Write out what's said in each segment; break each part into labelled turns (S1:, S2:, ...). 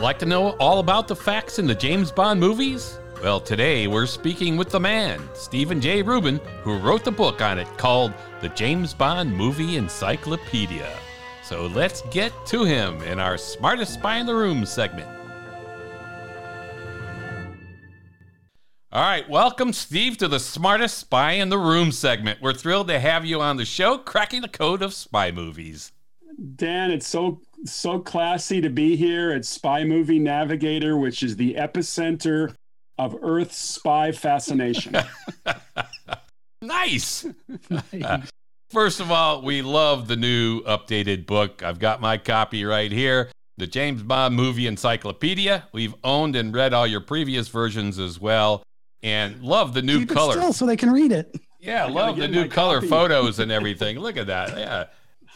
S1: Like to know all about the facts in the James Bond movies? Well, today we're speaking with the man, Stephen J. Rubin, who wrote the book on it called The James Bond Movie Encyclopedia. So let's get to him in our Smartest Spy in the Room segment. All right, welcome, Steve, to the Smartest Spy in the Room segment. We're thrilled to have you on the show, cracking the code of spy movies.
S2: Dan, it's so so classy to be here at Spy Movie Navigator, which is the epicenter of Earth's spy fascination.
S1: nice. First of all, we love the new updated book. I've got my copy right here. The James Bond Movie Encyclopedia. We've owned and read all your previous versions as well, and love the new
S3: Keep
S1: color.
S3: It still so they can read it.
S1: Yeah, love the new color copy. photos and everything. Look at that. Yeah.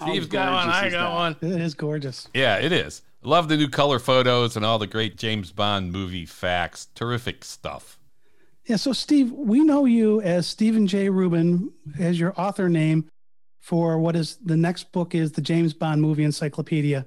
S1: Steve's got one. I got one.
S3: It is gorgeous.
S1: Yeah, it is. Love the new color photos and all the great James Bond movie facts. Terrific stuff.
S3: Yeah, so Steve, we know you as Stephen J. Rubin as your author name for what is the next book is the James Bond movie encyclopedia.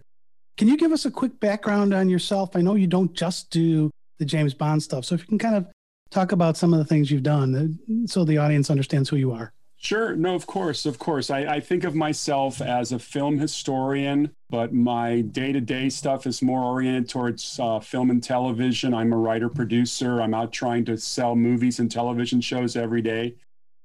S3: Can you give us a quick background on yourself? I know you don't just do the James Bond stuff. So if you can kind of talk about some of the things you've done uh, so the audience understands who you are.
S2: Sure. No, of course. Of course. I, I think of myself as a film historian, but my day to day stuff is more oriented towards uh, film and television. I'm a writer producer. I'm out trying to sell movies and television shows every day.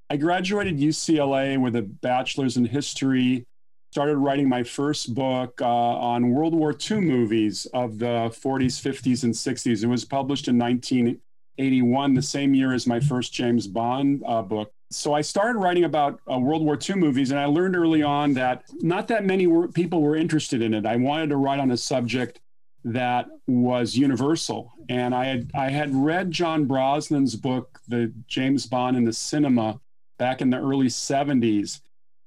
S2: I graduated UCLA with a bachelor's in history, started writing my first book uh, on World War II movies of the 40s, 50s, and 60s. It was published in 1981, the same year as my first James Bond uh, book so I started writing about uh, World War II movies, and I learned early on that not that many were, people were interested in it. I wanted to write on a subject that was universal, and I had I had read John Brosnan's book, The James Bond in the Cinema, back in the early '70s,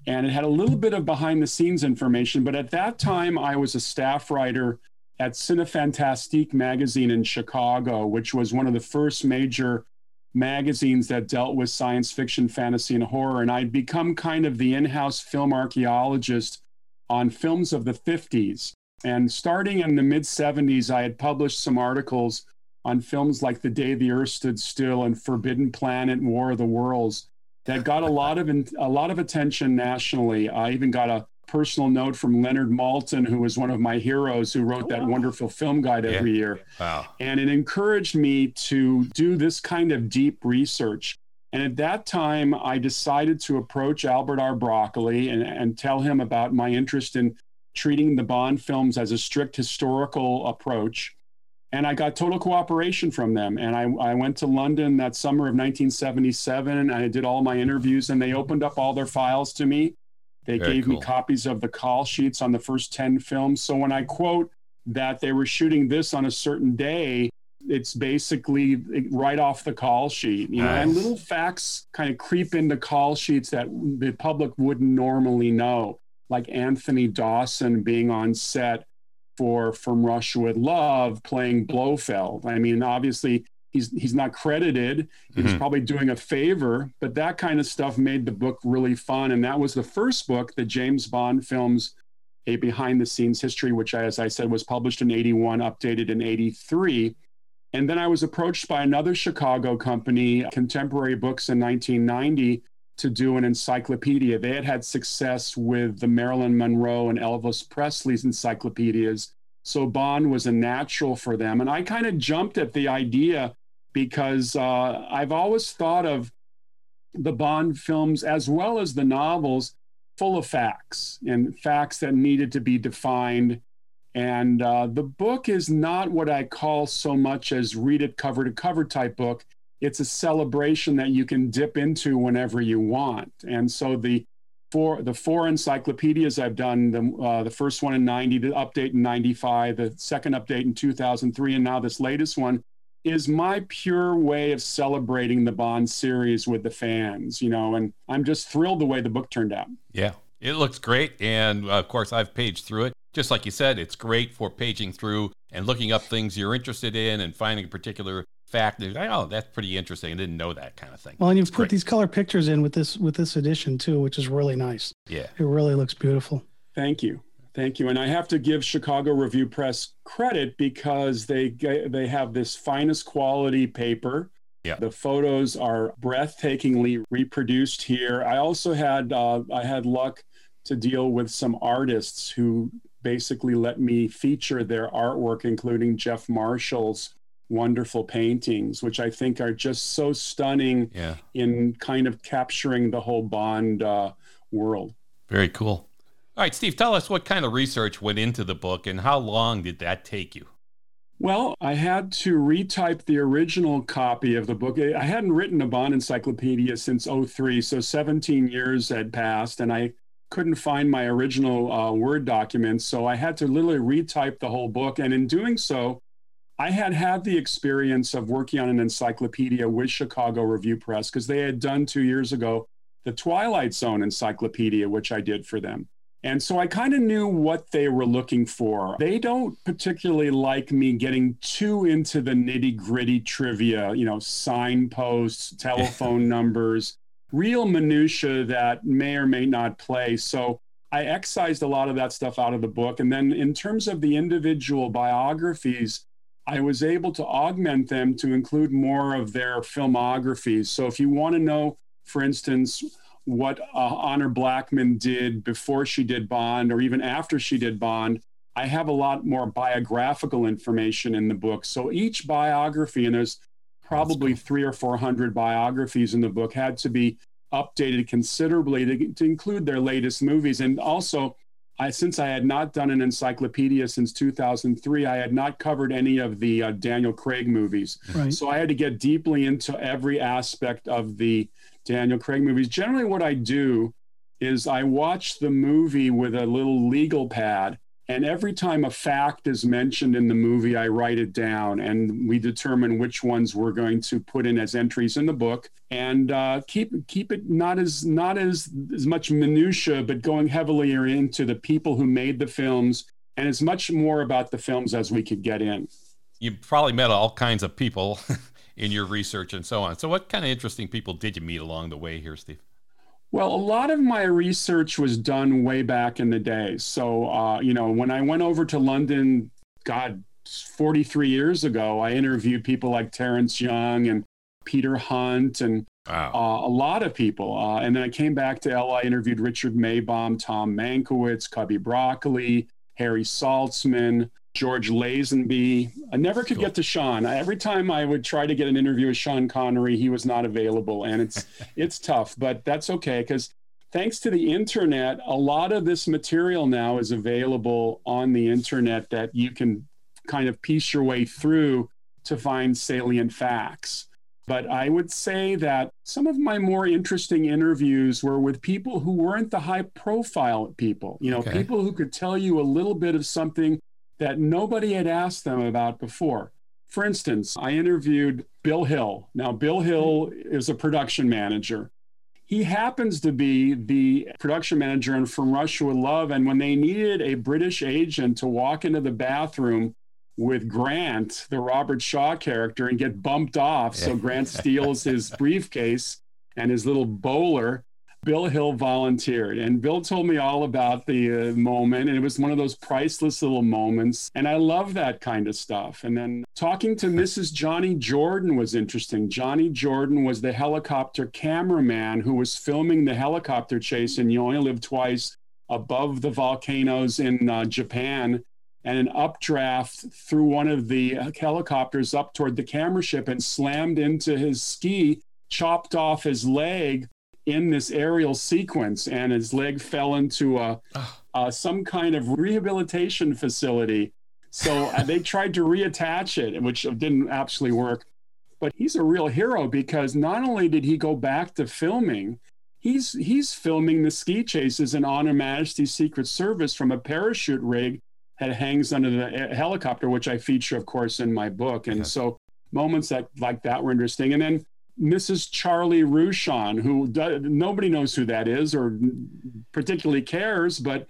S2: and it had a little bit of behind the scenes information. But at that time, I was a staff writer at Cinefantastique magazine in Chicago, which was one of the first major magazines that dealt with science fiction, fantasy, and horror. And I'd become kind of the in house film archaeologist on films of the 50s. And starting in the mid 70s, I had published some articles on films like The Day the Earth Stood Still and Forbidden Planet and War of the Worlds that got a lot of a lot of attention nationally. I even got a personal note from Leonard Maltin, who was one of my heroes, who wrote oh, that wow. wonderful film guide every year.
S1: Wow.
S2: And it encouraged me to do this kind of deep research. And at that time, I decided to approach Albert R. Broccoli and, and tell him about my interest in treating the Bond films as a strict historical approach. And I got total cooperation from them. And I, I went to London that summer of 1977 and I did all my interviews, and they opened up all their files to me. They Very gave cool. me copies of the call sheets on the first 10 films. So when I quote that they were shooting this on a certain day, it's basically right off the call sheet, you know, nice. and little facts kind of creep into call sheets that the public wouldn't normally know, like Anthony Dawson being on set for From Russia with Love playing Blofeld. I mean, obviously he's he's not credited. He's mm-hmm. probably doing a favor but that kind of stuff made the book really fun. And that was the first book the james bond films a behind the scenes history which as i said was published in 81 updated in 83 and then i was approached by another chicago company contemporary books in 1990 to do an encyclopedia. They had had success with the marilyn monroe and elvis presley's encyclopedias. So Bond was a natural for them. And I kind of jumped at the idea because uh, I've always thought of the Bond films as well as the novels full of facts and facts that needed to be defined. And uh, the book is not what I call so much as read it cover to cover type book. It's a celebration that you can dip into whenever you want. And so the four the four encyclopedias I've done, the, uh, the first one in 90, the update in 95, the second update in 2003, and now this latest one is my pure way of celebrating the Bond series with the fans, you know, and I'm just thrilled the way the book turned out.
S1: Yeah, it looks great. And of course, I've paged through it. Just like you said, it's great for paging through and looking up things you're interested in and finding a particular fact. Oh, that's pretty interesting. I didn't know that kind of thing.
S3: Well, and you've it's put great. these color pictures in with this with this edition too, which is really nice.
S1: Yeah,
S3: it really looks beautiful.
S2: Thank you. Thank you. And I have to give Chicago Review Press credit because they they have this finest quality paper.
S1: Yeah.
S2: The photos are breathtakingly reproduced here. I also had uh, I had luck to deal with some artists who basically let me feature their artwork, including Jeff Marshall's wonderful paintings, which I think are just so stunning
S1: Yeah.
S2: in kind of capturing the whole Bond uh, world.
S1: Very cool. All right, Steve, tell us what kind of research went into the book and how long did that take you?
S2: Well, I had to retype the original copy of the book. I hadn't written a Bond encyclopedia since 03, so 17 years had passed, and I couldn't find my original uh, Word documents. So I had to literally retype the whole book. And in doing so, I had had the experience of working on an encyclopedia with Chicago Review Press because they had done two years ago the Twilight Zone encyclopedia, which I did for them. And so I kind of knew what they were looking for. They don't particularly like me getting too into the nitty gritty trivia, you know, signposts, telephone numbers, real minutia that may or may not play. So I excised a lot of that stuff out of the book. And then in terms of the individual biographies, I was able to augment them to include more of their filmographies. So if you want to know, for instance, what uh, Honor Blackman did before she did Bond or even after she did Bond, I have a lot more biographical information in the book. So each biography, and there's probably three or 400 biographies in the book, had to be updated considerably to, to include their latest movies. And also, I, since I had not done an encyclopedia since 2003, I had not covered any of the uh, Daniel Craig movies.
S3: Right.
S2: So I had to get deeply into every aspect of the Daniel Craig movies. Generally, what I do is I watch the movie with a little legal pad. And every time a fact is mentioned in the movie, I write it down and we determine which ones we're going to put in as entries in the book and uh, keep keep it not as not as as much minutia, but going heavily into the people who made the films and as much more about the films as we could get in.
S1: You probably met all kinds of people in your research and so on. So, what kind of interesting people did you meet along the way here, Steve?
S2: Well, a lot of my research was done way back in the day. So, uh, you know, when I went over to London, God, 43 years ago, I interviewed people like Terence Young and Peter Hunt and
S1: Wow.
S2: uh, a lot of people. Uh, and then I came back to LA, interviewed Richard Maibaum, Tom Mankiewicz, Cubby Broccoli, Harry Saltzman, George Lazenby. I never could
S1: Cool.
S2: get to Sean. Every time I would try to get an interview with Sean Connery, he was not available, and it's it's tough, but that's okay because thanks to the internet, a lot of this material now is available on the internet that you can kind of piece your way through to find salient facts. But I would say that some of my more interesting interviews were with people who weren't the high profile people, you know,
S1: Okay.
S2: people who could tell you a little bit of something that nobody had asked them about before. For instance, I interviewed Bill Hill. Now, Bill Hill is a production manager. He happens to be the production manager on From Russia with Love. And when they needed a British agent to walk into the bathroom with Grant, the Robert Shaw character, and get bumped off, so Grant steals his briefcase and his little bowler, Bill Hill volunteered. And Bill told me all about the uh, moment. And it was one of those priceless little moments. And I love that kind of stuff. And then talking to Mrs. Johnny Jordan was interesting. Johnny Jordan was the helicopter cameraman who was filming the helicopter chase in You Only Live Twice above the volcanoes in uh, Japan. And an updraft threw one of the helicopters up toward the camera ship and slammed into his ski, chopped off his leg in this aerial sequence, and his leg fell into a, uh, some kind of rehabilitation facility. So uh, they tried to reattach it, which didn't actually work. But he's a real hero because not only did he go back to filming, he's he's filming the ski chases in On Her Majesty's Secret Service from a parachute rig that hangs under the uh, helicopter, which I feature, of course, in my book. And
S1: Yes.
S2: so moments that like that were interesting. And then Mrs. Charlie Russhon, who do, nobody knows who that is or particularly cares, but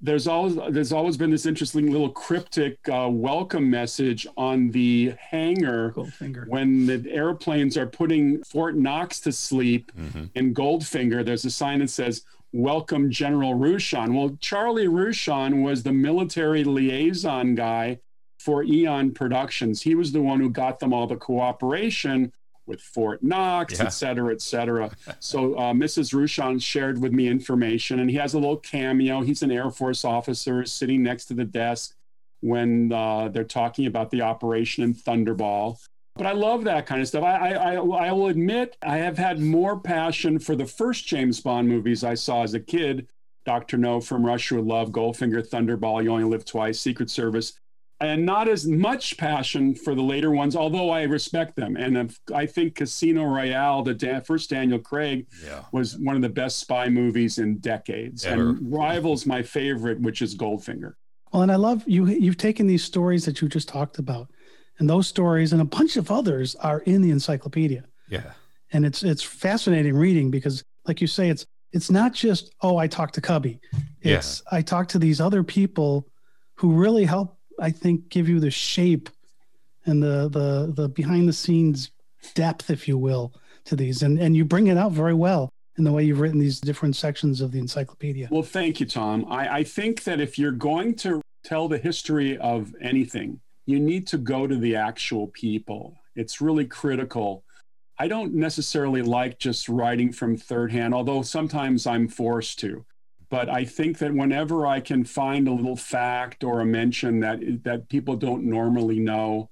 S2: there's always there's always been this interesting little cryptic uh, welcome message on the hangar
S3: Goldfinger.
S2: when the airplanes are putting Fort Knox to sleep
S1: Mhm.
S2: in Goldfinger. There's a sign that says welcome General Russhon. Well, Charlie Russhon was the military liaison guy for Eon Productions. He was the one who got them all the cooperation with Fort Knox, yeah. et cetera, et cetera. so uh, Mrs. Russhon shared with me information, and he has a little cameo. He's an Air Force officer sitting next to the desk when uh, they're talking about the operation in Thunderball. But I love that kind of stuff. I, I, I, will admit I have had more passion for the first James Bond movies I saw as a kid Dr. No from Russia with Love, Goldfinger, Thunderball, You Only Live Twice, Secret Service, and not as much passion for the later ones, although I respect them. And I think Casino Royale, the first Daniel Craig, yeah. was one of the best spy movies in decades Ever. and rivals my favorite, which is Goldfinger.
S3: Well, and I love you. You've taken these stories that you just talked about and those stories and a bunch of others are in the encyclopedia.
S1: Yeah.
S3: And it's it's fascinating reading because like you say it's it's not just oh I talked to Cubby. It's yeah. I talked to these other people who really help I think give you the shape and the the the behind the scenes depth if you will to these and and you bring it out very well in the way you've written these different sections of the encyclopedia.
S2: Well, thank you, Tom. I, I think that if you're going to tell the history of anything, you need to go to the actual people. It's really critical. I don't necessarily like just writing from third hand, although sometimes I'm forced to. But I think that whenever I can find a little fact or a mention that that people don't normally know,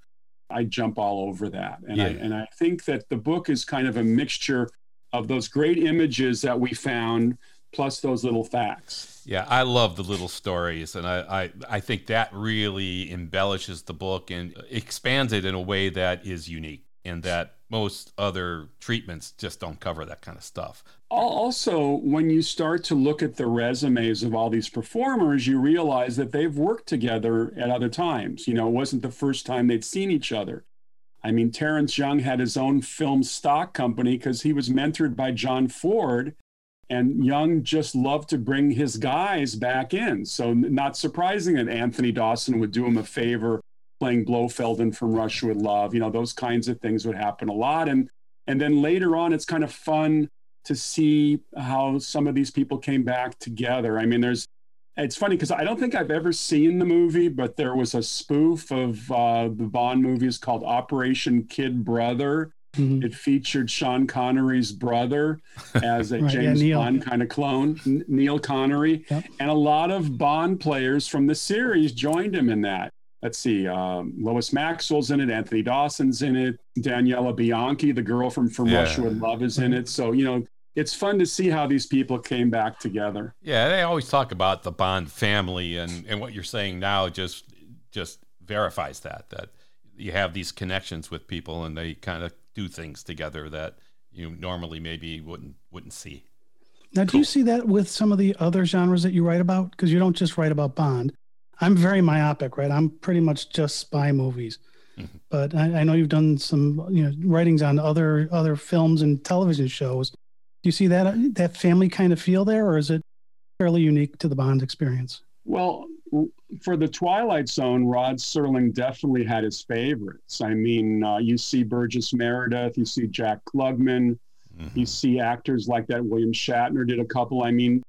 S2: I jump all over that. And yeah. I and I think that the book is kind of a mixture of those great images that we found plus those little facts.
S1: Yeah, I love the little stories, and I, I, I think that really embellishes the book and expands it in a way that is unique and that most other treatments just don't cover that kind of stuff.
S2: Also, when you start to look at the resumes of all these performers, you realize that they've worked together at other times. You know, it wasn't the first time they'd seen each other. I mean, Terence Young had his own film stock company because he was mentored by John Ford and Young just loved to bring his guys back in. So, not surprising that Anthony Dawson would do him a favor playing Blofeld in From Russia with Love. You know, those kinds of things would happen a lot. And and then later on, it's kind of fun to see how some of these people came back together. I mean, there's it's funny because I don't think I've ever seen the movie, but there was a spoof of uh, the Bond movies called Operation Kid Brother Mm-hmm. It featured Sean Connery's brother as a right, James yeah, Bond kind of clone, Neil Connery, yep. and a lot of Bond players from the series joined him in that. Let's see, um, Lois Maxwell's in it, Anthony Dawson's in it, Daniela Bianchi, the girl from From yeah. Russia with Love, is in it. So you know, it's fun to see how these people came back together.
S1: Yeah, they always talk about the Bond family, and and what you're saying now just just verifies that that you have these connections with people, and they kind of do things together that you normally maybe wouldn't wouldn't see.
S3: Now, cool. do you see that with some of the other genres that you write about? Because you don't just write about Bond. I'm very myopic, right? I'm pretty much just spy movies. Mm-hmm. But I, I, know you've done some, you know, writings on other other films and television shows. Do you see that that family kind of feel there, or is it fairly unique to the Bond experience?
S2: Well, for the Twilight Zone, Rod Serling definitely had his favorites. I mean, uh, you see Burgess Meredith, you see Jack Klugman, mm-hmm. you see actors like that. William Shatner did a couple. I mean,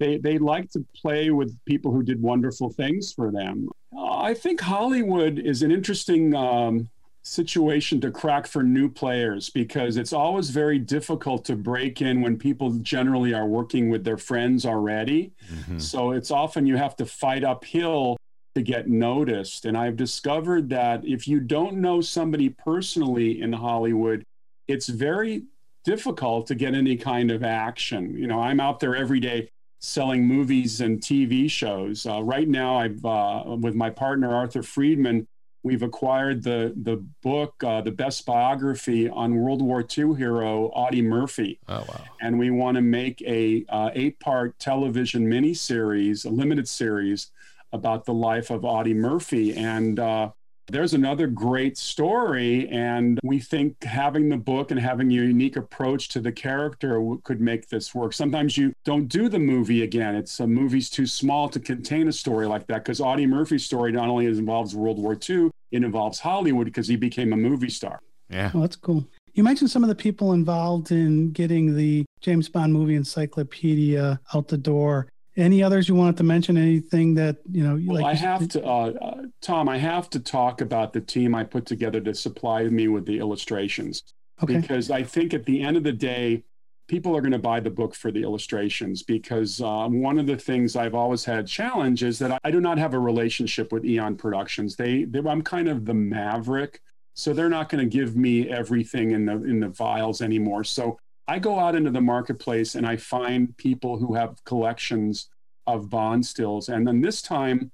S2: they they like to play with people who did wonderful things for them. Uh, I think Hollywood is an interesting um, situation to crack for new players because it's always very difficult to break in when people generally are working with their friends already. Mm-hmm. So it's often you have to fight uphill to get noticed. And I've discovered that if you don't know somebody personally in Hollywood, it's very difficult to get any kind of action. You know, I'm out there every day selling movies and TV shows. Uh, right now, I've uh, with my partner Arthur Friedman We've acquired the the book, uh, the best biography on World War II hero Audie Murphy.
S1: Oh wow!
S2: And we want to make a uh, eight part television miniseries, a limited series about the life of Audie Murphy. And uh, there's another great story, and we think having the book and having a unique approach to the character could make this work. Sometimes you don't do the movie again; it's a movie's too small to contain a story like that. Because Audie Murphy's story not only involves World War II, it involves Hollywood because he became a movie star.
S1: Yeah,
S3: oh, that's cool. You mentioned some of the people involved in getting the James Bond movie encyclopedia out the door. Any others you wanted to mention? Anything that you know?
S2: Well,
S3: like
S2: I have to, uh, uh, Tom. I have to talk about the team I put together to supply me with the illustrations, okay. because I think at the end of the day, people are going to buy the book for the illustrations. Because uh, one of the things I've always had challenge is that I do not have a relationship with Eon Productions. They, they I'm kind of the maverick, so they're not going to give me everything in the in the vials anymore. So I go out into the marketplace and I find people who have collections of bond stills. And then this time,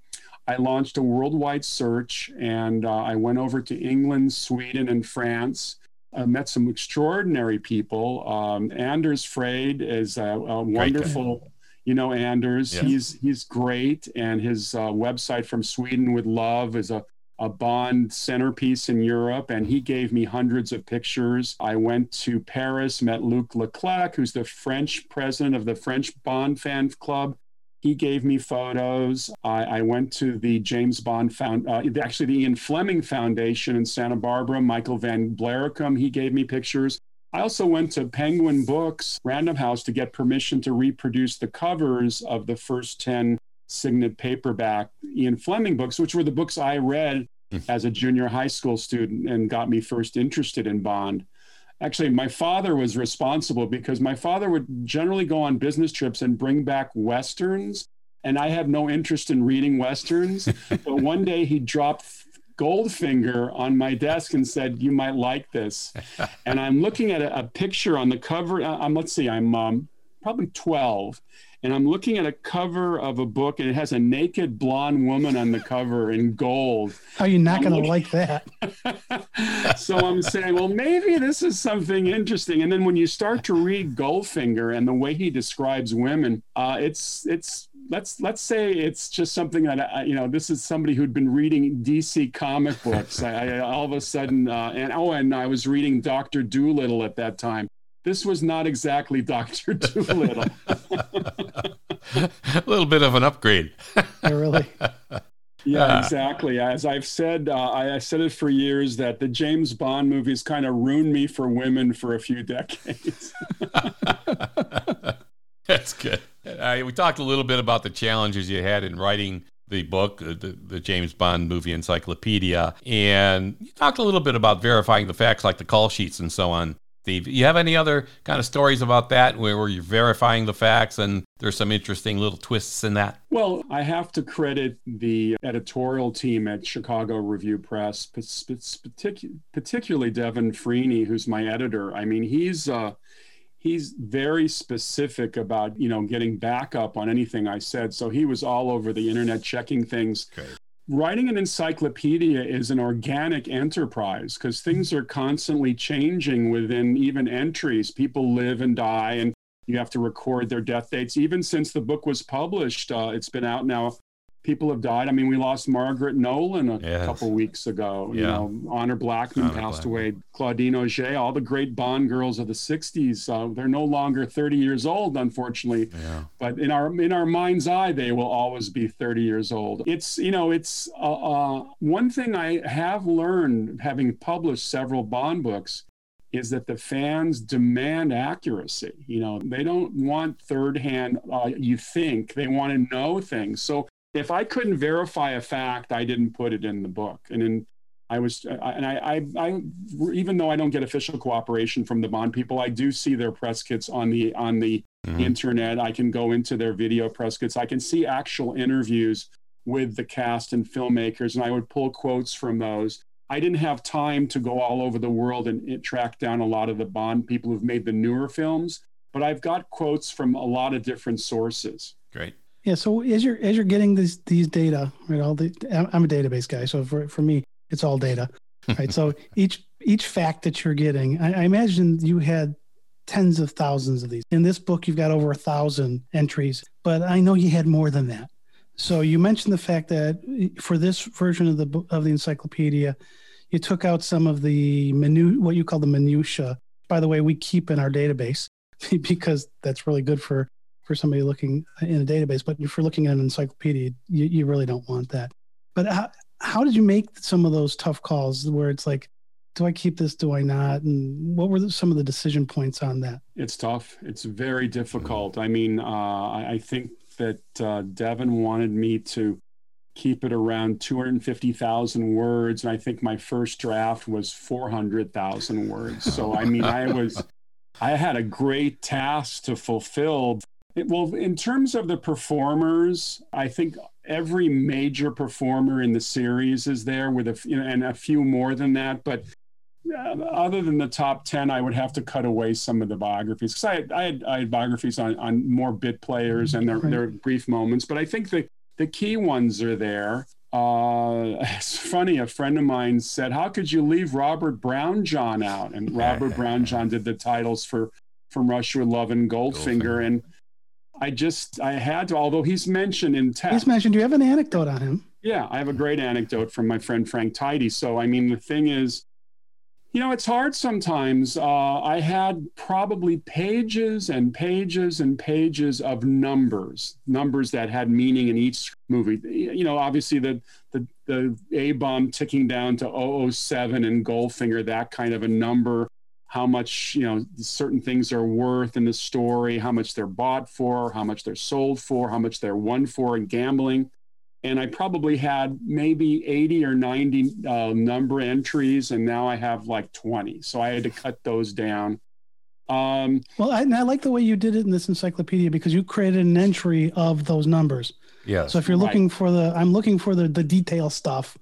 S2: I launched a worldwide search and uh, I went over to England, Sweden, and France. I met some extraordinary people. Um, Anders Frejdh is a, a wonderful, you know, Anders. He's he's great, and his uh, website from Sweden with Love is a a Bond centerpiece in Europe, and he gave me hundreds of pictures. I went to Paris, met Luc Leclerc, who's the French president of the French Bond fan club. He gave me photos. I, I went to the James Bond found, uh, actually the Ian Fleming Foundation in Santa Barbara. Michael Van Blaricum, he gave me pictures. I also went to Penguin Books, Random House, to get permission to reproduce the covers of the first 10 signet paperback Ian Fleming books, which were the books I read hmm. as a junior high school student and got me first interested in Bond. Actually, my father was responsible because my father would generally go on business trips and bring back Westerns. And I had no interest in reading Westerns. but one day he dropped Goldfinger on my desk and said, You might like this. and I'm looking at a, a picture on the cover. Uh, I'm, let's see, I'm um, probably 12 and I'm looking at a cover of a book, and it has a naked blonde woman on the cover in gold.
S3: How are you not going to like that?
S2: so I'm saying, well, maybe this is something interesting. And then when you start to read Goldfinger and the way he describes women, uh, it's it's let's let's say it's just something that I, you know. This is somebody who'd been reading DC comic books. I, I all of a sudden, uh, and oh, and I was reading Doctor Dolittle at that time this was not exactly Doctor Dolittle.
S1: a little bit of an upgrade.
S3: yeah, really.
S2: Yeah, exactly. As I've said, uh, I, I, said it for years that the James Bond movies kind of ruined me for women for a few decades.
S1: That's good. Uh, we talked a little bit about the challenges you had in writing the book, uh, the, the James Bond movie encyclopedia, and you talked a little bit about verifying the facts like the call sheets and so on. Steve, you have any other kind of stories about that where, where you're verifying the facts and there's some interesting little twists in that?
S2: Well, I have to credit the editorial team at Chicago Review Press, particularly Devin Freeney, who's my editor. I mean, he's uh, he's very specific about you know getting backup on anything I said. So he was all over the internet checking things. Okay writing an encyclopedia is an organic enterprise because things are constantly changing within even entries. People live and die, and you have to record their death dates. Even since the book was published, uh, it's been out now people have died. I mean, we lost Margaret Nolan a yes. couple weeks ago. Yeah. You know, Honor Blackman Honor passed Blackman. away. Claudine Auger, all the great Bond girls of the '60s. Uh, they're no longer 30 years old, unfortunately. Yeah. But in our in our mind's eye, they will always be 30 years old. It's you know, it's uh, uh, one thing I have learned having published several Bond books is that the fans demand accuracy. You know, they don't want third hand, uh, you think, they want to know things. So if I couldn't verify a fact, I didn't put it in the book. And then I was, and I, I, I, even though I don't get official cooperation from the bond people, I do see their press kits on the on the mm-hmm. internet. I can go into their video press kits. I can see actual interviews with the cast and filmmakers, and I would pull quotes from those. I didn't have time to go all over the world and, and track down a lot of the Bond people who've made the newer films, but I've got quotes from a lot of different sources.
S1: Great.
S3: Yeah. So as you're as you're getting these these data, right? All the I'm a database guy, so for for me, it's all data, right? so each each fact that you're getting, I, I imagine you had tens of thousands of these. In this book, you've got over a thousand entries, but I know you had more than that. So you mentioned the fact that for this version of the of the encyclopedia, you took out some of the menu, what you call the minutia. By the way, we keep in our database because that's really good for for somebody looking in a database, but if you're looking at an encyclopedia, you, you really don't want that. But how, how did you make some of those tough calls where it's like, do I keep this? Do I not? And what were some of the decision points on that?
S2: It's tough. It's very difficult. I mean, uh, I think that uh, Devin wanted me to keep it around 250,000 words. And I think my first draft was 400,000 words. So, I mean, I was, I had a great task to fulfill. It, well, in terms of the performers, I think every major performer in the series is there with a, you know, and a few more than that. But other than the top 10, I would have to cut away some of the biographies because I, had, I, had, I had biographies on, on more bit players and their, their brief moments. But I think the, the key ones are there. Uh, it's funny. A friend of mine said, "How could you leave Robert Brownjohn out?" And Robert Brownjohn did the titles for "From Russia with Love" and Goldfinger, Goldfinger. and I just I had to. Although he's mentioned in text,
S3: he's mentioned. Do you have an anecdote on him?
S2: Yeah, I have a great anecdote from my friend Frank Tidy. So I mean, the thing is, you know, it's hard sometimes. Uh, I had probably pages and pages and pages of numbers, numbers that had meaning in each movie. You know, obviously the the, the A bomb ticking down to 007 and Goldfinger, that kind of a number. How much you know certain things are worth in the story, how much they're bought for, how much they're sold for, how much they're won for in gambling and I probably had maybe 80 or 90 uh, number entries, and now I have like 20. So I had to cut those down.
S3: Um, well, I, I, like the way you did it in this encyclopedia because you created an entry of those numbers.
S1: Yes.
S3: So if you're looking right. for the, I'm looking for the the detail stuff.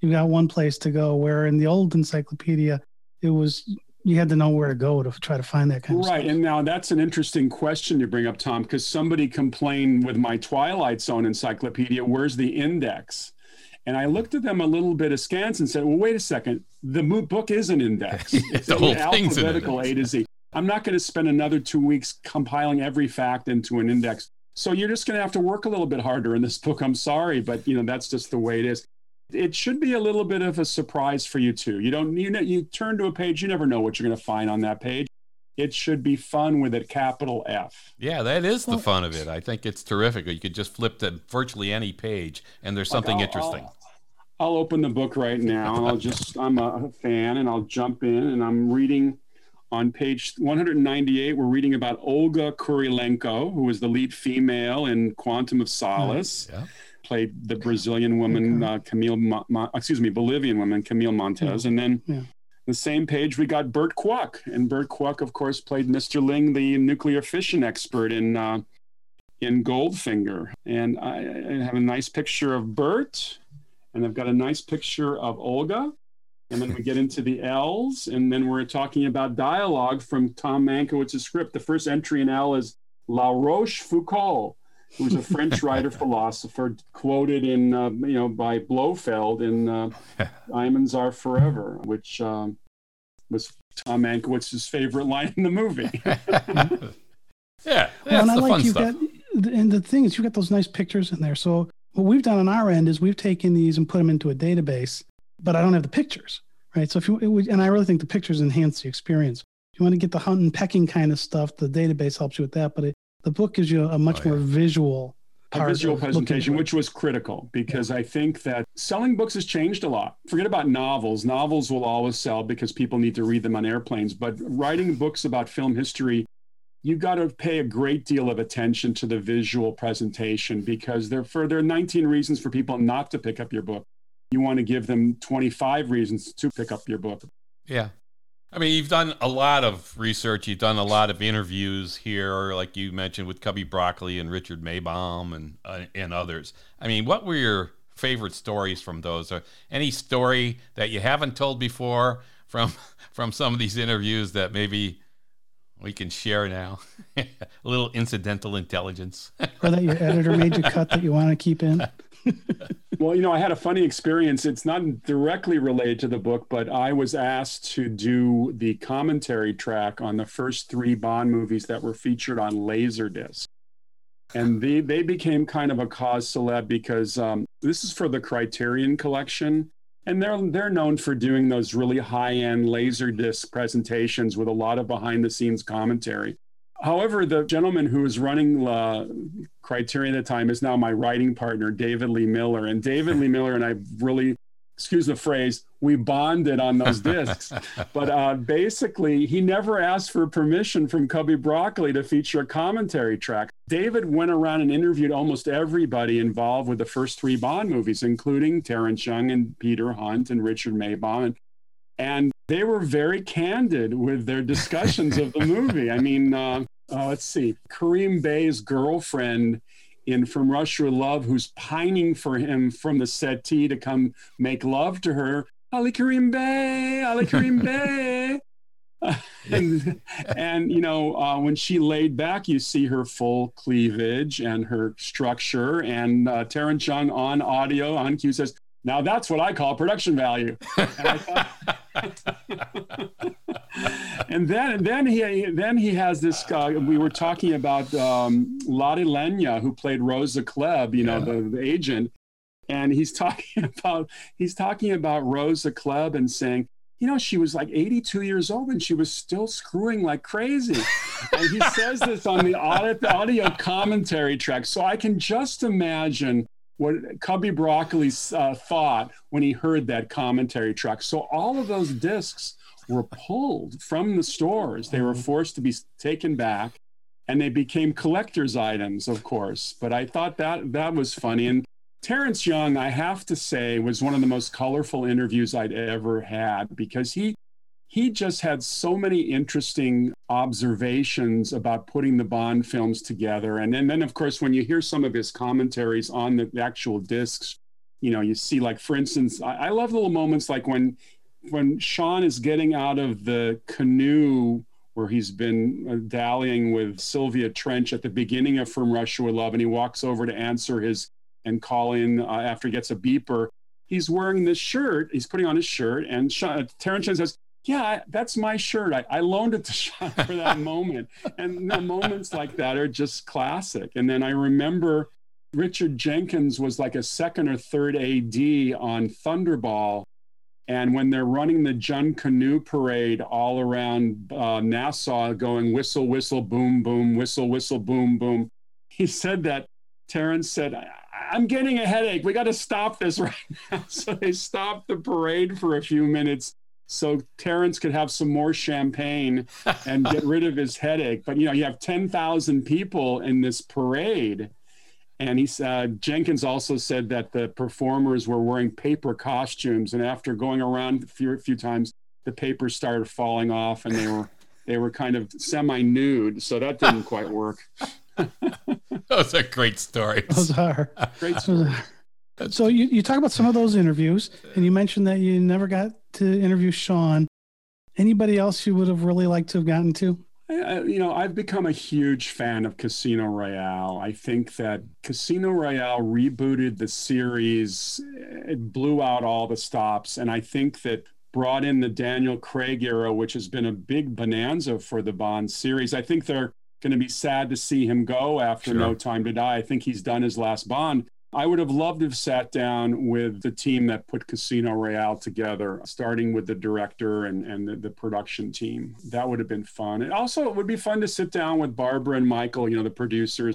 S3: You got one place to go. Where in the old encyclopedia, it was you had to know where to go to try to find that kind
S2: of
S3: right.
S2: And now that's an interesting question you bring up, Tom, because somebody complained with my Twilight Zone encyclopedia, where's the index? And I looked at them a little bit askance and said, well, wait a second. The book is an index.
S1: It's the whole thing's
S2: alphabetical A to Z. I'm not going to spend another two weeks compiling every fact into an index. So you're just going to have to work a little bit harder in this book. I'm sorry, but you know that's just the way it is it should be a little bit of a surprise for you too. You don't you know you turn to a page, you never know what you're going to find on that page. It should be fun with a capital F.
S1: Yeah, that is the fun of it. I think it's terrific. You could just flip to virtually any page, and there's something like I'll, interesting.
S2: I'll, I'll, open the book right now, and I'll just I'm a fan, and I'll jump in, and I'm reading on page 198. We're reading about Olga Kurylenko, who was the lead female in Quantum of hmm. Solace. Yeah played the Brazilian woman uh, Camille, Mo- excuse me, Bolivian woman Camille Montes, yeah. and then yeah. the same page we got Burt Kwouk, and Burt Kwouk, of course, played Mr. Ling, the nuclear fission expert in uh, in Goldfinger, and I, I have a nice picture of Burt, and I've got a nice picture of Olga. And then we get into the L's, and then we're talking about dialogue from Tom Mankiewicz's script. The first entry in L is La Rochefoucauld, who's a French writer philosopher, quoted in uh, you know by Blofeld in uh, "Diamonds Are Forever," which um, was Tom Mankiewicz's favorite line in the movie.
S1: yeah, well, and I like you stuff.
S3: got, and the thing is, you got those nice pictures in there. So what we've done on our end is we've taken these and put them into a database, but I don't have the pictures, right? So if you and I really think the pictures enhance the experience. If you want to get the hunt and pecking kind of stuff, the database helps you with that. But it, the book gives you a much oh, yeah. more visual
S2: a visual presentation, which was critical because yeah. I think that selling books has changed a lot. Forget about novels. Novels will always sell because people need to read them on airplanes. But writing books about film history, you've got to pay a great deal of attention to the visual presentation because there, for, there are 19 reasons for people not to pick up your book. You want to give them 25 reasons to pick up your book.
S1: Yeah. I mean, you've done a lot of research. You've done a lot of interviews here, like you mentioned with Cubby Broccoli and Richard Maibaum and uh, and others. I mean, what were your favorite stories from those? Or any story that you haven't told before from from some of these interviews that maybe we can share now? a little incidental intelligence,
S3: or that your editor made you cut that you want to keep in.
S2: well, you know, I had a funny experience. It's not directly related to the book, but I was asked to do the commentary track on the first three Bond movies that were featured on Laserdisc. And they, they became kind of a cause celeb because um, this is for the Criterion Collection. And they're, they're known for doing those really high end Laserdisc presentations with a lot of behind the scenes commentary. However, the gentleman who was running uh, Criterion at the time is now my writing partner, David Lee Miller. And David Lee Miller and I really excuse the phrase, we bonded on those discs. but uh, basically, he never asked for permission from Cubby Broccoli to feature a commentary track. David went around and interviewed almost everybody involved with the first three Bond movies, including Terence Young and Peter Hunt and Richard Maibaum. And, and they were very candid with their discussions of the movie. I mean, uh, uh, let's see, Kerim Bey's girlfriend in From Russia with Love, who's pining for him from the settee to come make love to her. Ali Kerim Bey, Ali Kerim Bey. and, and you know uh, when she laid back you see her full cleavage and her structure and uh, Young on audio on cue says now that's what I call production value and, thought, and then and then he then he has this uh, we were talking about um, Lotte Lenya who played Rosa Klebb you know yeah. the, the agent and he's talking about he's talking about Rosa Klebb and saying you know, she was like 82 years old and she was still screwing like crazy. and he says this on the audio commentary track. So I can just imagine what Cubby Broccoli uh, thought when he heard that commentary truck. So all of those discs were pulled from the stores. They were mm-hmm. forced to be taken back and they became collector's items, of course. But I thought that that was funny. And Terence Young, I have to say, was one of the most colorful interviews I'd ever had because he he just had so many interesting observations about putting the Bond films together. And then, then of course, when you hear some of his commentaries on the, actual discs, you know, you see, like, for instance, I, I love little moments like when when Sean is getting out of the canoe where he's been uh, dallying with Sylvia Trench at the beginning of From Russia with Love, and he walks over to answer his and call in uh, after he gets a beeper. He's wearing this shirt. He's putting on his shirt, and Sean, uh, Terence says, "Yeah, that's my shirt. I, I loaned it to Sean for that moment." And know, moments like that are just classic. And then I remember Richard Jenkins was like a second or third AD on Thunderball. And when they're running the Junkanoo parade all around uh, Nassau, going whistle, whistle, boom, boom, whistle, whistle, boom, boom, he said that Terence said, I'm getting a headache. We got to stop this right now. So they stopped the parade for a few minutes so Terence could have some more champagne and get rid of his headache. But you know, you have 10,000 people in this parade. And he uh, Jenkins also said that the performers were wearing paper costumes, and after going around a few, a few times, the paper started falling off, and they were they were kind of semi nude. So that didn't quite work.
S1: those are great stories.
S3: Those are great stories. So you, you talk about some of those interviews, and you mentioned that you never got to interview Sean. Anybody else you would have really liked to have gotten to?
S2: I, you know, I've become a huge fan of Casino Royale. I think that Casino Royale rebooted the series. It blew out all the stops, and I think that brought in the Daniel Craig era, which has been a big bonanza for the Bond series. I think they're going to be sad to see him go after sure. No Time to Die. I think he's done his last Bond. I would have loved to have sat down with the team that put Casino Royale together, starting with the director and, and the, the production team. That would have been fun. And also, it would be fun to sit down with Barbara and Michael, you know, the producers,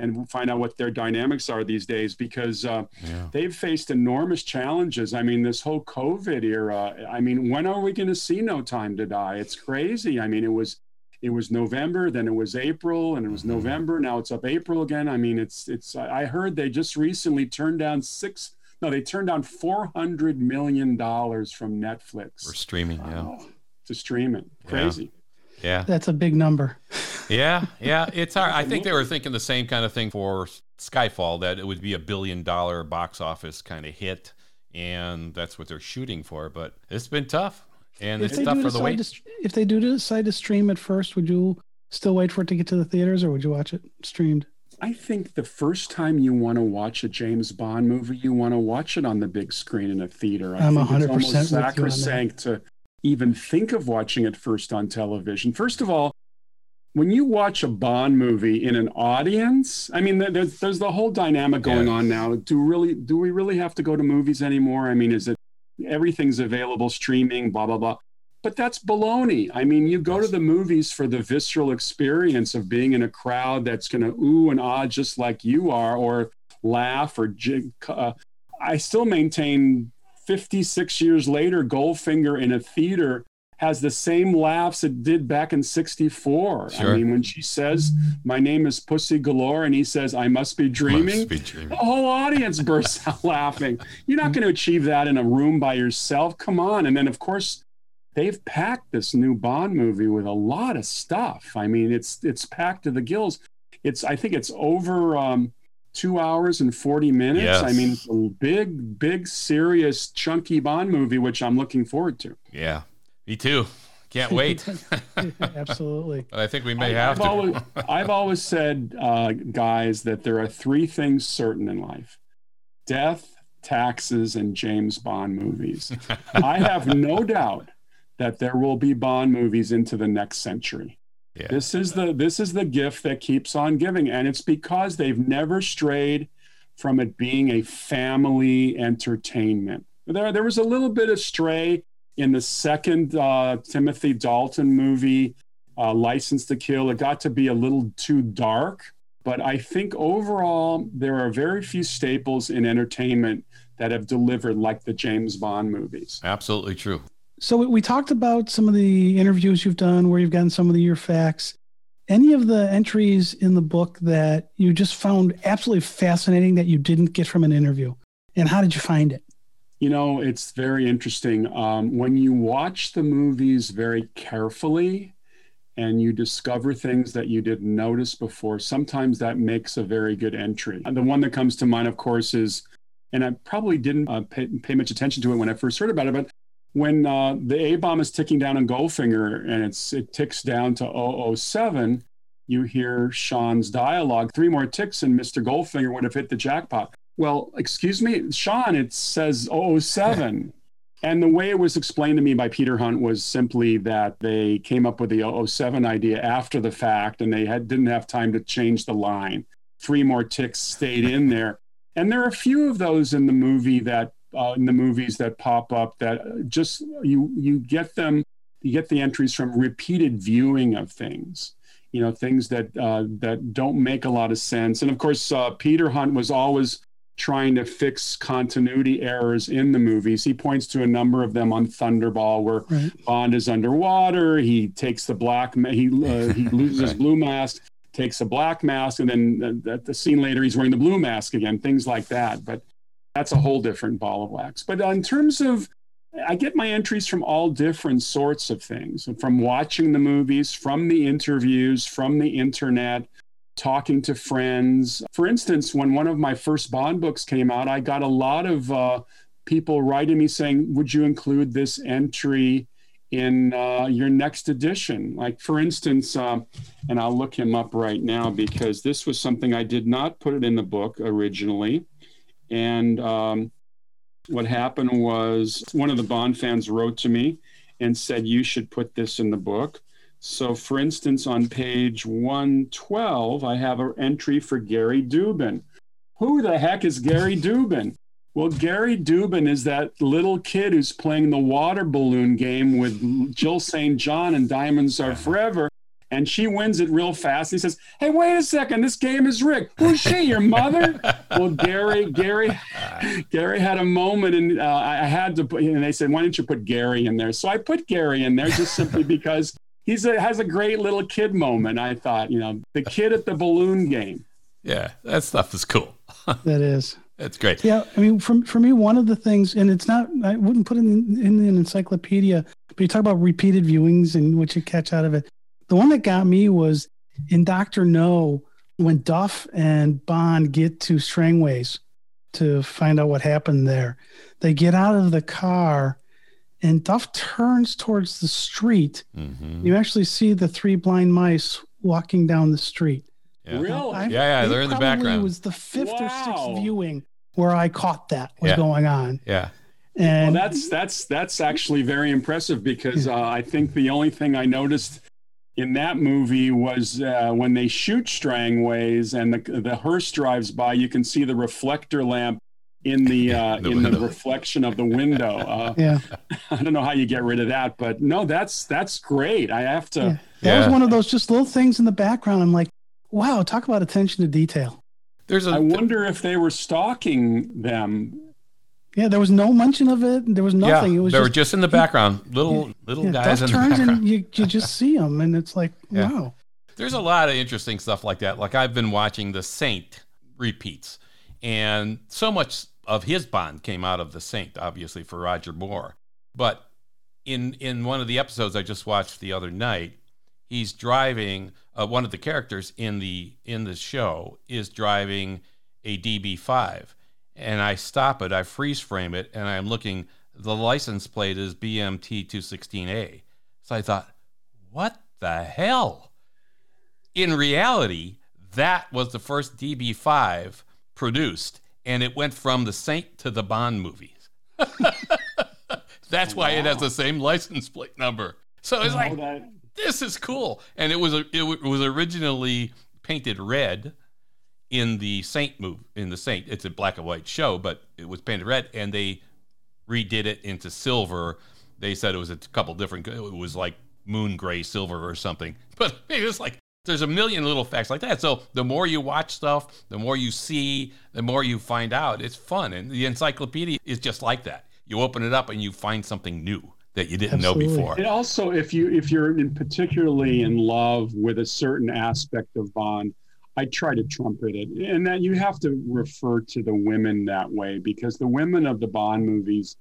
S2: and find out what their dynamics are these days because uh, yeah. they've faced enormous challenges. I mean, this whole COVID era, I mean, when are we going to see No Time to Die? It's crazy. I mean, it was it was November, then it was April, and it was mm-hmm. November. Now it's up April again. I mean, it's it's. I heard they just recently turned down six. No, they turned down four hundred million dollars from Netflix
S1: for streaming. Yeah,
S2: to stream it. Crazy.
S1: Yeah.
S3: That's a big number.
S1: yeah, yeah, it's hard. I think they were thinking the same kind of thing for Skyfall that it would be a billion dollar box office kind of hit and that's what they're shooting for, but it's been tough. And if it's tough for the wait.
S3: To, if they do decide to stream it first, would you still wait for it to get to the theaters, or would you watch it streamed?
S2: I think the first time you want to watch a James Bond movie, you want to watch it on the big screen in a theater. I
S3: I'm 100 percent
S2: sacrosanct to even think of watching it first on television. First of all, when you watch a Bond movie in an audience, I mean, there's, there's the whole dynamic going yeah. on now. Do really do we really have to go to movies anymore? I mean, is it everything's available streaming, blah, blah, blah. But that's baloney. I mean, you go to the movies for the visceral experience of being in a crowd that's going to ooh and ah just like you are, or laugh or jig. Uh, I still maintain 56 years later, Goldfinger in a theater has the same laughs it did back in 64.
S1: Sure.
S2: I mean, when she says, My name is Pussy Galore, and he says, I must be dreaming,
S1: Must be dreaming.
S2: the whole audience bursts out laughing. You're not going to achieve that in a room by yourself. Come on. And then, of course, they've packed this new Bond movie with a lot of stuff. I mean, it's it's packed to the gills. It's I think it's over um, two hours and 40 minutes.
S1: Yes.
S2: I mean, it's a big, big, serious, chunky Bond movie, which I'm looking forward to.
S1: Yeah, me too. Can't wait.
S3: Absolutely.
S1: I think we may
S2: I-
S1: have
S2: I've
S1: to.
S2: always, I've always said, uh, guys, that there are three things certain in life death, taxes, and James Bond movies. I have no doubt that there will be Bond movies into the next century.
S1: Yeah.
S2: This is the this is the gift that keeps on giving, and it's because they've never strayed from it being a family entertainment. There, there was a little bit of stray in the second uh, Timothy Dalton movie, uh, License to Kill. It got to be a little too dark, but I think overall there are very few staples in entertainment that have delivered like the James Bond movies.
S1: Absolutely true.
S3: So we, we talked about some of the interviews you've done where you've gotten some of the, your facts. Any of the entries in the book that you just found absolutely fascinating that you didn't get from an interview? And how did you find it?
S2: You know, it's very interesting. Um, when you watch the movies very carefully and you discover things that you didn't notice before, sometimes that makes a very good entry. And the one that comes to mind, of course, is, and I probably didn't uh, pay, pay much attention to it when I first heard about it, but when uh, the A bomb is ticking down on Goldfinger and it's it ticks down to 007, you hear Sean's dialogue. Three more ticks and Mr. Goldfinger would have hit the jackpot. Well, excuse me, Sean, it says 007. and the way it was explained to me by Peter Hunt was simply that they came up with the 007 idea after the fact and they had, didn't have time to change the line. Three more ticks stayed in there. And there are a few of those in the movie that uh, in the movies that pop up that just you you get them you get the entries from repeated viewing of things you know things that uh, that don't make a lot of sense and of course uh, peter hunt was always trying to fix continuity errors in the movies he points to a number of them on thunderball where
S3: Right.
S2: bond is underwater he takes the black ma- he uh, he loses his
S1: Right.
S2: blue mask takes a black mask and then uh, at the scene later he's wearing the blue mask again things like that but that's a whole different ball of wax. But in terms of, I get my entries from all different sorts of things from watching the movies, from the interviews, from the internet, talking to friends. For instance, when one of my first Bond books came out, I got a lot of uh, people writing me saying, Would you include this entry? In uh, your next edition, like for instance, uh, and I'll look him up right now because this was something I did not put it in the book originally. And um, what happened was one of the Bond fans wrote to me and said, You should put this in the book. So, for instance, on page 112, I have an entry for Gary Dubin. Who the heck is Gary Dubin? Well, Gary Dubin is that little kid who's playing the water balloon game with Jill St. John and Diamonds Are Forever. And she wins it real fast. He says, "Hey, wait a second! This game is rigged. Who's she? Your mother?" well, Gary, Gary, Gary had a moment, and uh, I had to put. And they said, "Why didn't you put Gary in there?" So I put Gary in there just simply because he's a, has a great little kid moment. I thought, you know, the kid at the balloon game.
S1: Yeah, that stuff is cool.
S3: That is.
S1: That's great.
S3: Yeah, I mean, for for me, one of the things, and it's not, I wouldn't put it in, in an encyclopedia, but you talk about repeated viewings and what you catch out of it. The one that got me was in Doctor No when Duff and Bond get to Strangways to find out what happened there. They get out of the car, and Duff turns towards the street.
S1: hmm
S3: You actually see the three blind mice walking down the street.
S1: Yeah.
S2: Really?
S3: I-
S1: Yeah, yeah, they're in the background.
S3: It was the fifth or sixth viewing where I caught that was
S1: Yeah.
S3: going on.
S1: Yeah.
S2: Well,
S3: And
S2: that's that's that's actually very impressive because uh, I think the only thing I noticed in that movie was uh, when they shoot Strangways and the the hearse drives by, you can see the reflector lamp in the uh,
S1: The
S2: in the reflection of the window. Uh,
S3: yeah,
S2: I don't know how you get rid of that, but no, that's that's great. I have to.
S3: yeah. that was one of those just little things in the background. I'm like, wow, talk about attention to detail.
S1: There's a
S2: I wonder if they were stalking them
S3: Yeah, there was no mention of it. There was nothing.
S1: Yeah,
S3: it was
S1: they
S3: just,
S1: were just in the background, little
S3: yeah,
S1: little
S3: yeah,
S1: guys
S3: duck
S1: in the
S3: turns
S1: background.
S3: and you, you just see them, and it's like,
S1: Yeah.
S3: wow.
S1: There's a lot of interesting stuff like that. Like I've been watching The Saint repeats, and so much of his Bond came out of The Saint, obviously for Roger Moore. But in in one of the episodes I just watched the other night, he's driving. Uh, one of the characters in the in the show is driving a DB5, and I stop it, I freeze frame it, and I'm looking. The license plate is BMT 216A. So I thought, what the hell? in reality, that was the first DB5 produced, and it went from the Saint to the Bond movies. That's why it has the same license plate number. So it's like,
S2: that-
S1: this is cool. And it was it was originally painted red in the Saint move In the Saint, it's a black and white show, but it was painted red, and they redid it into silver. They said it was a couple different. It was like moon gray silver or something. But it was like there's a million little facts like that. So the more you watch stuff, the more you see, the more you find out. It's fun, and the encyclopedia is just like that. You open it up and you find something new that you didn't
S3: Absolutely.
S1: know before.
S2: It also, if you if you're in particularly in love with a certain aspect of Bond, I try to trumpet it, and that you have to refer to the women that way because the women of the Bond movies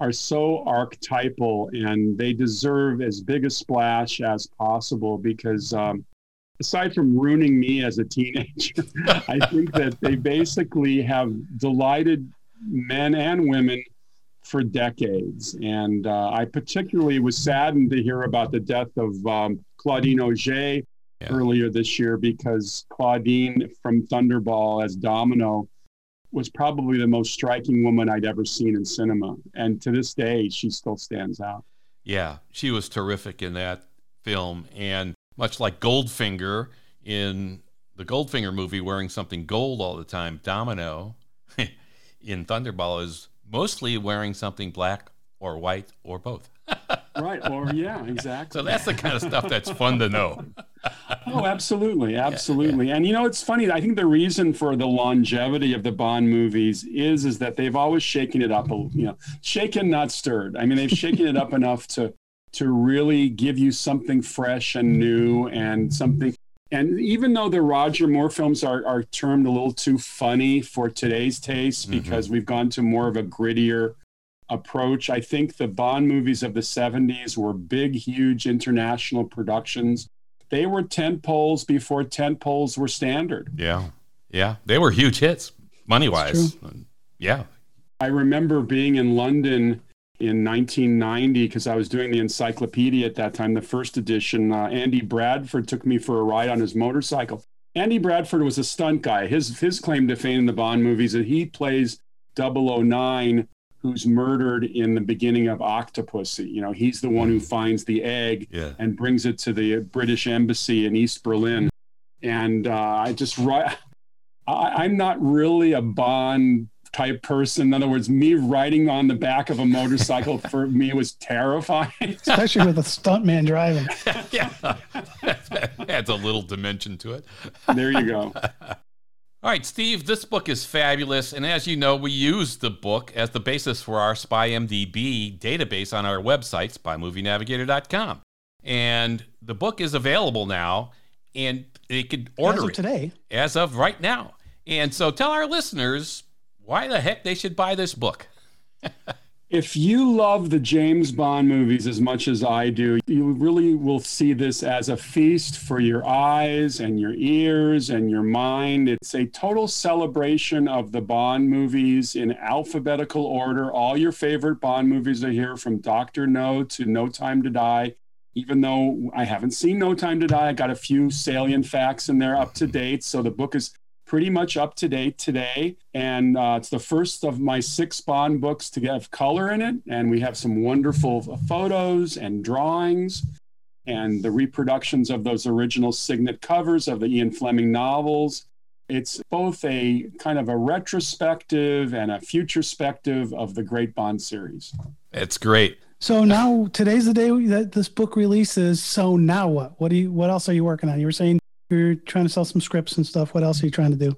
S2: are so archetypal and they deserve as big a splash as possible because um, aside from ruining me as a teenager, I think that they basically have delighted men and women for decades. And uh, I particularly was saddened to hear about the death of um, Claudine Auger
S1: Yeah.
S2: earlier this year because Claudine from Thunderball as Domino was probably the most striking woman I'd ever seen in cinema. And to this day, she still stands out.
S1: Yeah, she was terrific in that film. And much like Goldfinger in the Goldfinger movie, wearing something gold all the time, Domino in Thunderball is mostly wearing something black or white or both.
S2: Right. Or, yeah, exactly.
S1: So that's the kind of stuff that's fun to know.
S2: Oh, absolutely, absolutely. And you know, it's funny. I think the reason for the longevity of the Bond movies is is that they've always shaken it up. You know, shaken not stirred. I mean, they've shaken it up enough to to really give you something fresh and new and something. And even though the Roger Moore films are are termed a little too funny for today's taste
S1: Mhm.
S2: because we've gone to more of a grittier approach. I think the Bond movies of the 70s were big, huge international productions. They were tent poles before tent poles were standard.
S1: Yeah. Yeah. They were huge hits, money wise. Yeah.
S2: I remember being in London in 1990 because I was doing the encyclopedia at that time, the first edition. Uh, Andy Bradford took me for a ride on his motorcycle. Andy Bradford was a stunt guy. His his claim to fame in the Bond movies is that he plays 009 who's murdered in the beginning of Octopussy. You know, he's the one who finds the egg
S1: Yeah.
S2: and brings it to the British embassy in East Berlin. And uh, I just. I, I'm not really a Bond type person. In other words, me riding on the back of a motorcycle for me was terrifying.
S3: especially with a stuntman driving.
S1: yeah. Adds a little dimension to it.
S2: there you go.
S1: All right, Steve, this book is fabulous. And as you know, we use the book as the basis for our SpyMDB database on our website, spymovienavigator.com. And the book is available now, and they could order
S3: As of
S1: it
S3: today.
S1: as of right now. And so tell our listeners why the heck they should buy this book.
S2: If you love the James Bond movies as much as I do, you really will see this as a feast for your eyes and your ears and your mind. It's a total celebration of the Bond movies in alphabetical order. All your favorite Bond movies are here from Dr. No to No Time to Die. Even though I haven't seen No Time to Die, I got a few salient facts in there up to date. So the book is pretty much up to date today. And uh, it's the first of my six Bond books to have color in it. And we have some wonderful photos and drawings and the reproductions of those original signet covers of the Ian Fleming novels. It's both a kind of a retrospective and a futurespective of the great Bond series.
S1: It's great.
S3: So now today's the day that this book releases. So now what? What do you? What else are you working on? You were saying you're trying to sell some scripts and stuff. What else are you trying to do?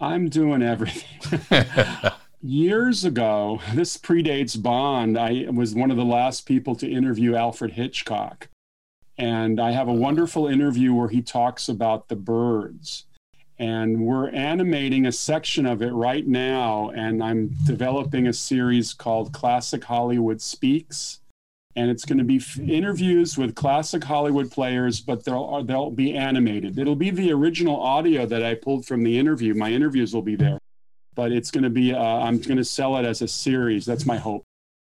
S2: I'm doing everything. years ago, this predates Bond. I was one of the last people to interview Alfred Hitchcock. And I have a wonderful interview where he talks about the birds. And we're animating a section of it right now. And I'm developing a series called Classic Hollywood Speaks. And it's going to be f- interviews with classic Hollywood players, but they'll, they'll be animated. It'll be the original audio that I pulled from the interview. My interviews will be there but it's going to be uh, i'm going to sell it as a series that's my hope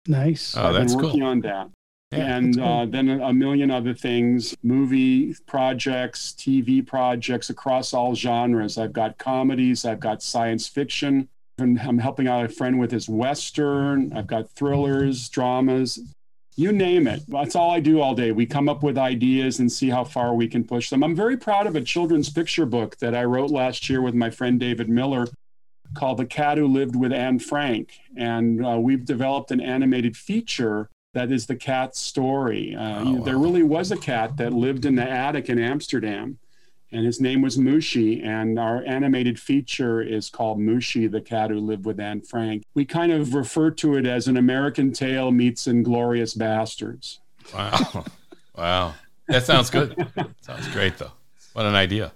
S3: nice
S1: oh, that's
S2: I've been working
S1: cool.
S2: on that
S1: Yeah,
S2: and
S3: cool.
S2: uh, then a million other things movie projects tv projects across all genres i've got comedies i've got science fiction and i'm helping out a friend with his western i've got thrillers dramas you name it that's all i do all day we come up with ideas and see how far we can push them i'm very proud of a children's picture book that i wrote last year with my friend david miller called The Cat Who Lived with Anne Frank. And uh, we've developed an animated feature that is the cat's story. Uh,
S1: Oh, wow.
S2: There really was a cat that lived in the attic in Amsterdam, and his name was Mouschi. And our animated feature is called Mouschi, the Cat Who Lived with Anne Frank. We kind of refer to it as an American Tail meets Inglourious Basterds.
S1: Wow. wow. That sounds good. sounds great, though. What an idea.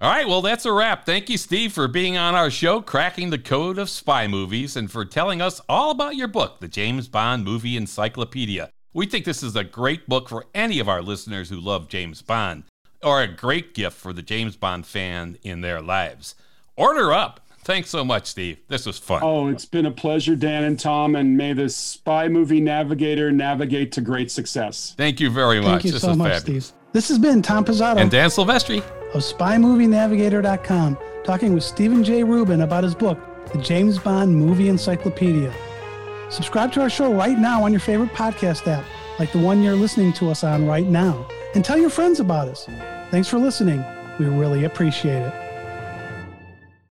S1: All right. Well, that's a wrap. Thank you, Steve, for being on our show, Cracking the Code of Spy Movies, and for telling us all about your book, The James Bond Movie Encyclopedia. We think this is a great book for any of our listeners who love James Bond, or a great gift for the James Bond fan in their lives. Order up. Thanks so much, Steve. This was fun.
S2: Oh, it's been a pleasure, Dan and Tom, and may the Spy Movie Navigator navigate to great success.
S1: Thank you very much.
S3: Thank you
S1: this
S3: so much,
S1: fabulous.
S3: Steve. This has been Tom Pizzato
S1: And Dan Silvestri.
S3: of SpyMovieNavigator.com talking with Steven Jay Rubin about his book, The James Bond Movie Encyclopedia. Subscribe to our show right now on your favorite podcast app, like the one you're listening to us on right now, and tell your friends about us. Thanks for listening. We really appreciate it.